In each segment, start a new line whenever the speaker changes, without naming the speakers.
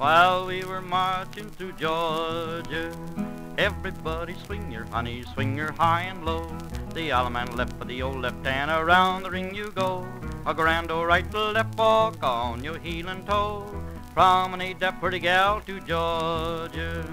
while we were marching through Georgia. Everybody swing your honey, swing your high and low. The Allemande left for the old left hand, around the ring you go. A grand old right to left walk on your heel and toe. Promenade that pretty gal to Georgia.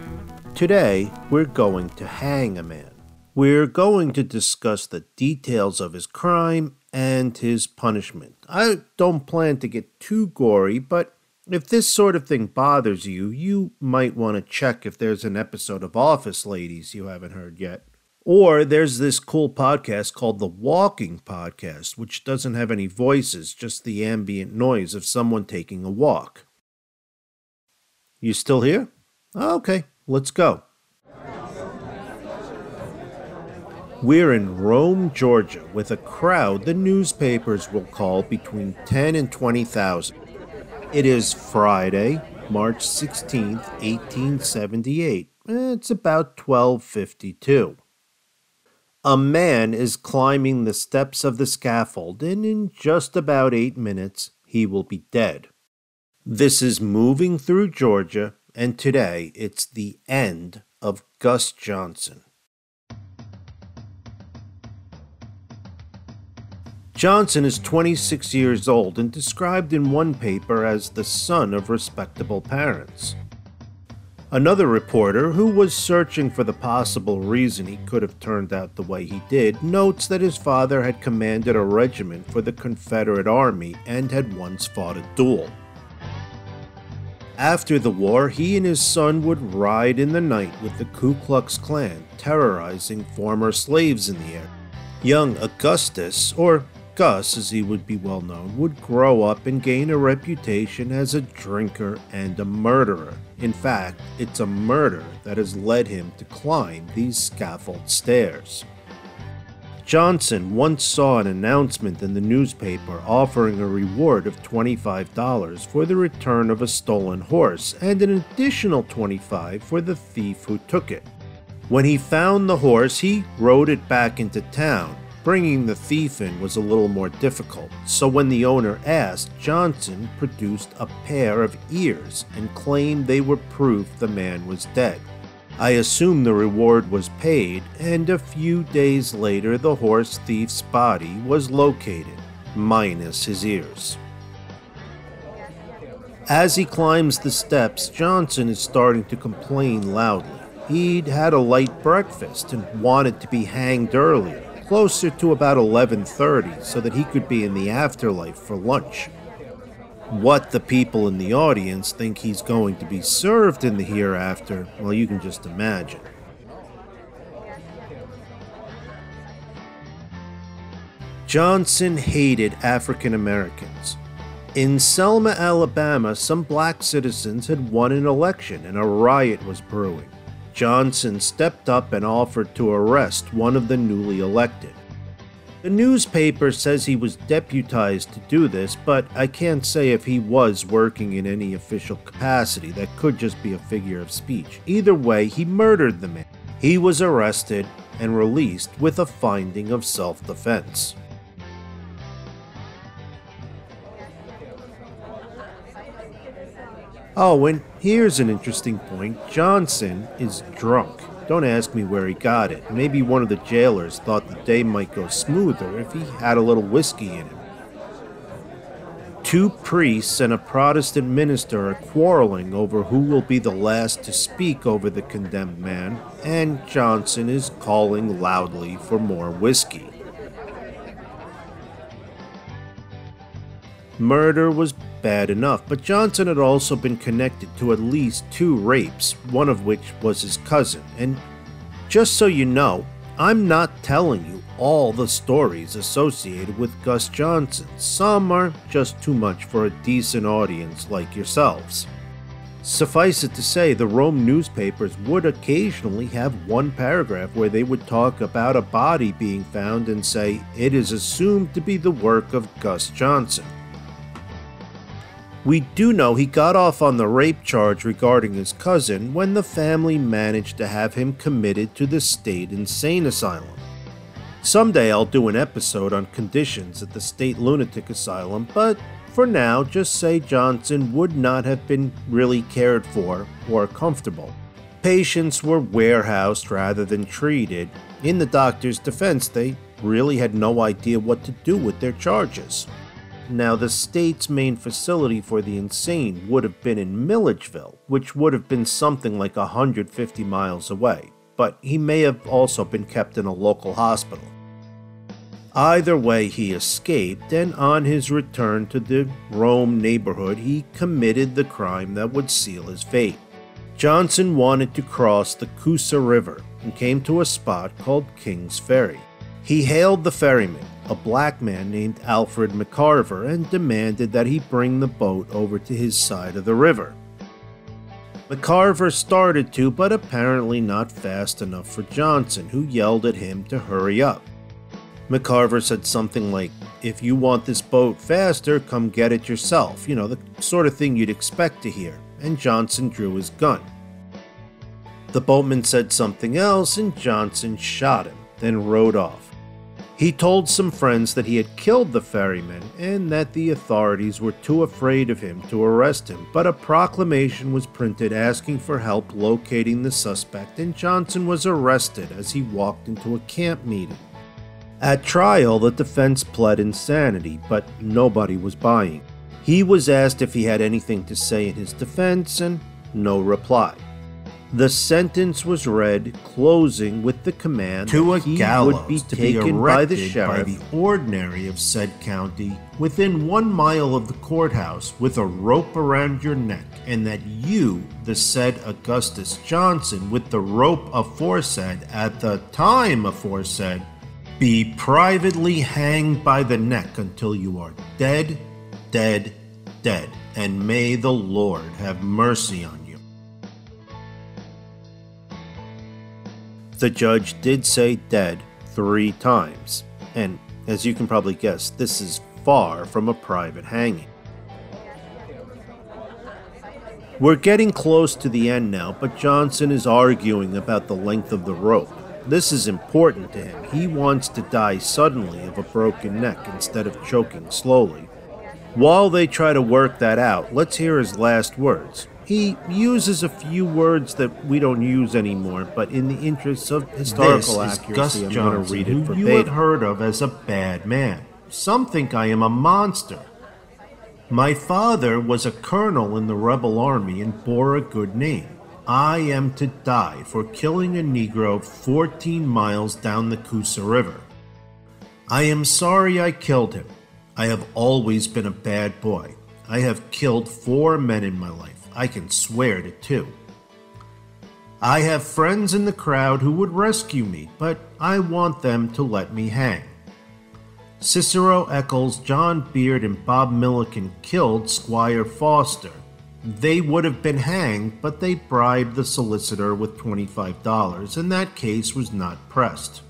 Today, we're going to hang a man. We're going to discuss the details of his crime and his punishment. I don't plan to get too gory, but if this sort of thing bothers you, you might want to check if there's an episode of Office Ladies you haven't heard yet. Or there's this cool podcast called The Walking Podcast, which doesn't have any voices, just the ambient noise of someone taking a walk. You still here? Okay, let's go. We're in Rome, Georgia, with a crowd the newspapers will call between 10 and 20,000. It is Friday, March 16th, 1878. It's about 1252. A man is climbing the steps of the scaffold, and in just about eight minutes, he will be dead. This is moving through Georgia, and today it's the end of Gus Johnson. Johnson is 26 years old and described in one paper as the son of respectable parents. Another reporter, who was searching for the possible reason he could have turned out the way he did, notes that his father had commanded a regiment for the Confederate Army and had once fought a duel. After the war, he and his son would ride in the night with the Ku Klux Klan, terrorizing former slaves in the area. Young Augustus, or Gus, as he would be well known, would grow up and gain a reputation as a drinker and a murderer. In fact, it's a murder that has led him to climb these scaffold stairs. Johnson once saw an announcement in the newspaper offering a reward of $25 for the return of a stolen horse and an additional 25 for the thief who took it. When he found the horse, he rode it back into town Bringing the thief in was a little more difficult, so when the owner asked, Johnson produced a pair of ears and claimed they were proof the man was dead. I assume the reward was paid, and a few days later the horse thief's body was located, minus his ears. As he climbs the steps, Johnson is starting to complain loudly. He'd had a light breakfast and wanted to be hanged earlier closer to about 11:30 so that he could be in the afterlife for lunch. What the people in the audience think he's going to be served in the hereafter, well you can just imagine. Johnson hated African Americans. In Selma, Alabama, some black citizens had won an election and a riot was brewing. Johnson stepped up and offered to arrest one of the newly elected. The newspaper says he was deputized to do this, but I can't say if he was working in any official capacity. That could just be a figure of speech. Either way, he murdered the man. He was arrested and released with a finding of self defense. Oh, and here's an interesting point Johnson is drunk. Don't ask me where he got it. Maybe one of the jailers thought the day might go smoother if he had a little whiskey in him. Two priests and a Protestant minister are quarreling over who will be the last to speak over the condemned man, and Johnson is calling loudly for more whiskey. Murder was bad enough, but Johnson had also been connected to at least two rapes, one of which was his cousin. And just so you know, I'm not telling you all the stories associated with Gus Johnson. Some are just too much for a decent audience like yourselves. Suffice it to say, the Rome newspapers would occasionally have one paragraph where they would talk about a body being found and say it is assumed to be the work of Gus Johnson. We do know he got off on the rape charge regarding his cousin when the family managed to have him committed to the state insane asylum. Someday I'll do an episode on conditions at the state lunatic asylum, but for now, just say Johnson would not have been really cared for or comfortable. Patients were warehoused rather than treated. In the doctor's defense, they really had no idea what to do with their charges. Now, the state's main facility for the insane would have been in Milledgeville, which would have been something like 150 miles away, but he may have also been kept in a local hospital. Either way, he escaped, and on his return to the Rome neighborhood, he committed the crime that would seal his fate. Johnson wanted to cross the Coosa River and came to a spot called King's Ferry. He hailed the ferryman, a black man named Alfred McCarver, and demanded that he bring the boat over to his side of the river. McCarver started to, but apparently not fast enough for Johnson, who yelled at him to hurry up. McCarver said something like, If you want this boat faster, come get it yourself. You know, the sort of thing you'd expect to hear. And Johnson drew his gun. The boatman said something else, and Johnson shot him, then rode off. He told some friends that he had killed the ferryman and that the authorities were too afraid of him to arrest him, but a proclamation was printed asking for help locating the suspect, and Johnson was arrested as he walked into a camp meeting. At trial, the defense pled insanity, but nobody was buying. He was asked if he had anything to say in his defense, and no reply. The sentence was read, closing with the command
to a
he
gallows
would be taken
be
by the sheriff
by the ordinary of said county within one mile of the courthouse with a rope around your neck, and that you, the said Augustus Johnson, with the rope aforesaid at the time aforesaid, be privately hanged by the neck until you are dead, dead, dead, and may the Lord have mercy on you.
The judge did say dead three times, and as you can probably guess, this is far from a private hanging. We're getting close to the end now, but Johnson is arguing about the length of the rope. This is important to him. He wants to die suddenly of a broken neck instead of choking slowly. While they try to work that out, let's hear his last words. He uses a few words that we don't use anymore, but in the interests of historical
this
accuracy,
is Gus
I'm going to
Johnson,
read
who
it
you have heard of as a bad man. Some think I am a monster. My father was a colonel in the rebel army and bore a good name. I am to die for killing a Negro 14 miles down the Coosa River. I am sorry I killed him. I have always been a bad boy. I have killed four men in my life. I can swear to two. I have friends in the crowd who would rescue me, but I want them to let me hang. Cicero Eccles, John Beard, and Bob Milliken killed Squire Foster. They would have been hanged, but they bribed the solicitor with $25, and that case was not pressed.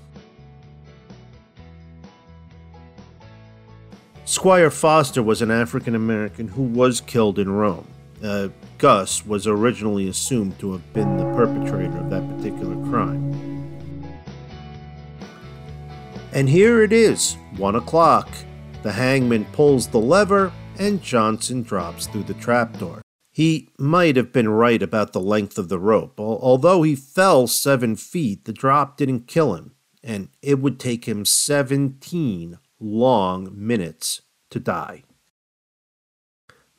Squire Foster was an African American who was killed in Rome. Uh, Gus was originally assumed to have been the perpetrator of that particular crime. And here it is, one o'clock. The hangman pulls the lever, and Johnson drops through the trapdoor. He might have been right about the length of the rope. Although he fell seven feet, the drop didn't kill him, and it would take him 17 long minutes to die.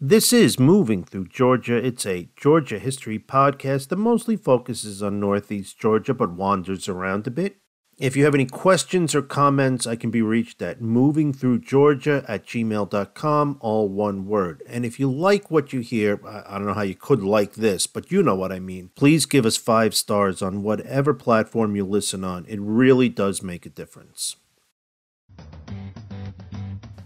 This is Moving Through Georgia. It's a Georgia history podcast that mostly focuses on Northeast Georgia but wanders around a bit. If you have any questions or comments, I can be reached at movingthroughgeorgia at gmail.com, all one word. And if you like what you hear, I I don't know how you could like this, but you know what I mean. Please give us five stars on whatever platform you listen on. It really does make a difference.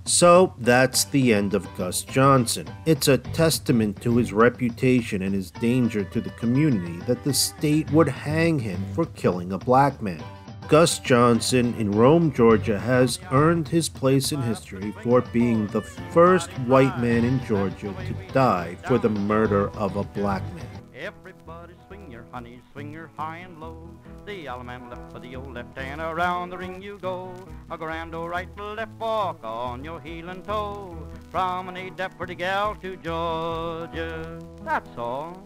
So that's the end of Gus Johnson. It's a testament to his reputation and his danger to the community that the state would hang him for killing a black man. Gus Johnson in Rome, Georgia has earned his place in history for being the first white man in Georgia to die for the murder of a black man.
Everybody swing your honey, swing your high and low. The Allemande left for the old left and around the ring you go. A grand old right left walk on your heel and toe. Promenade that pretty gal to Georgia. That's all.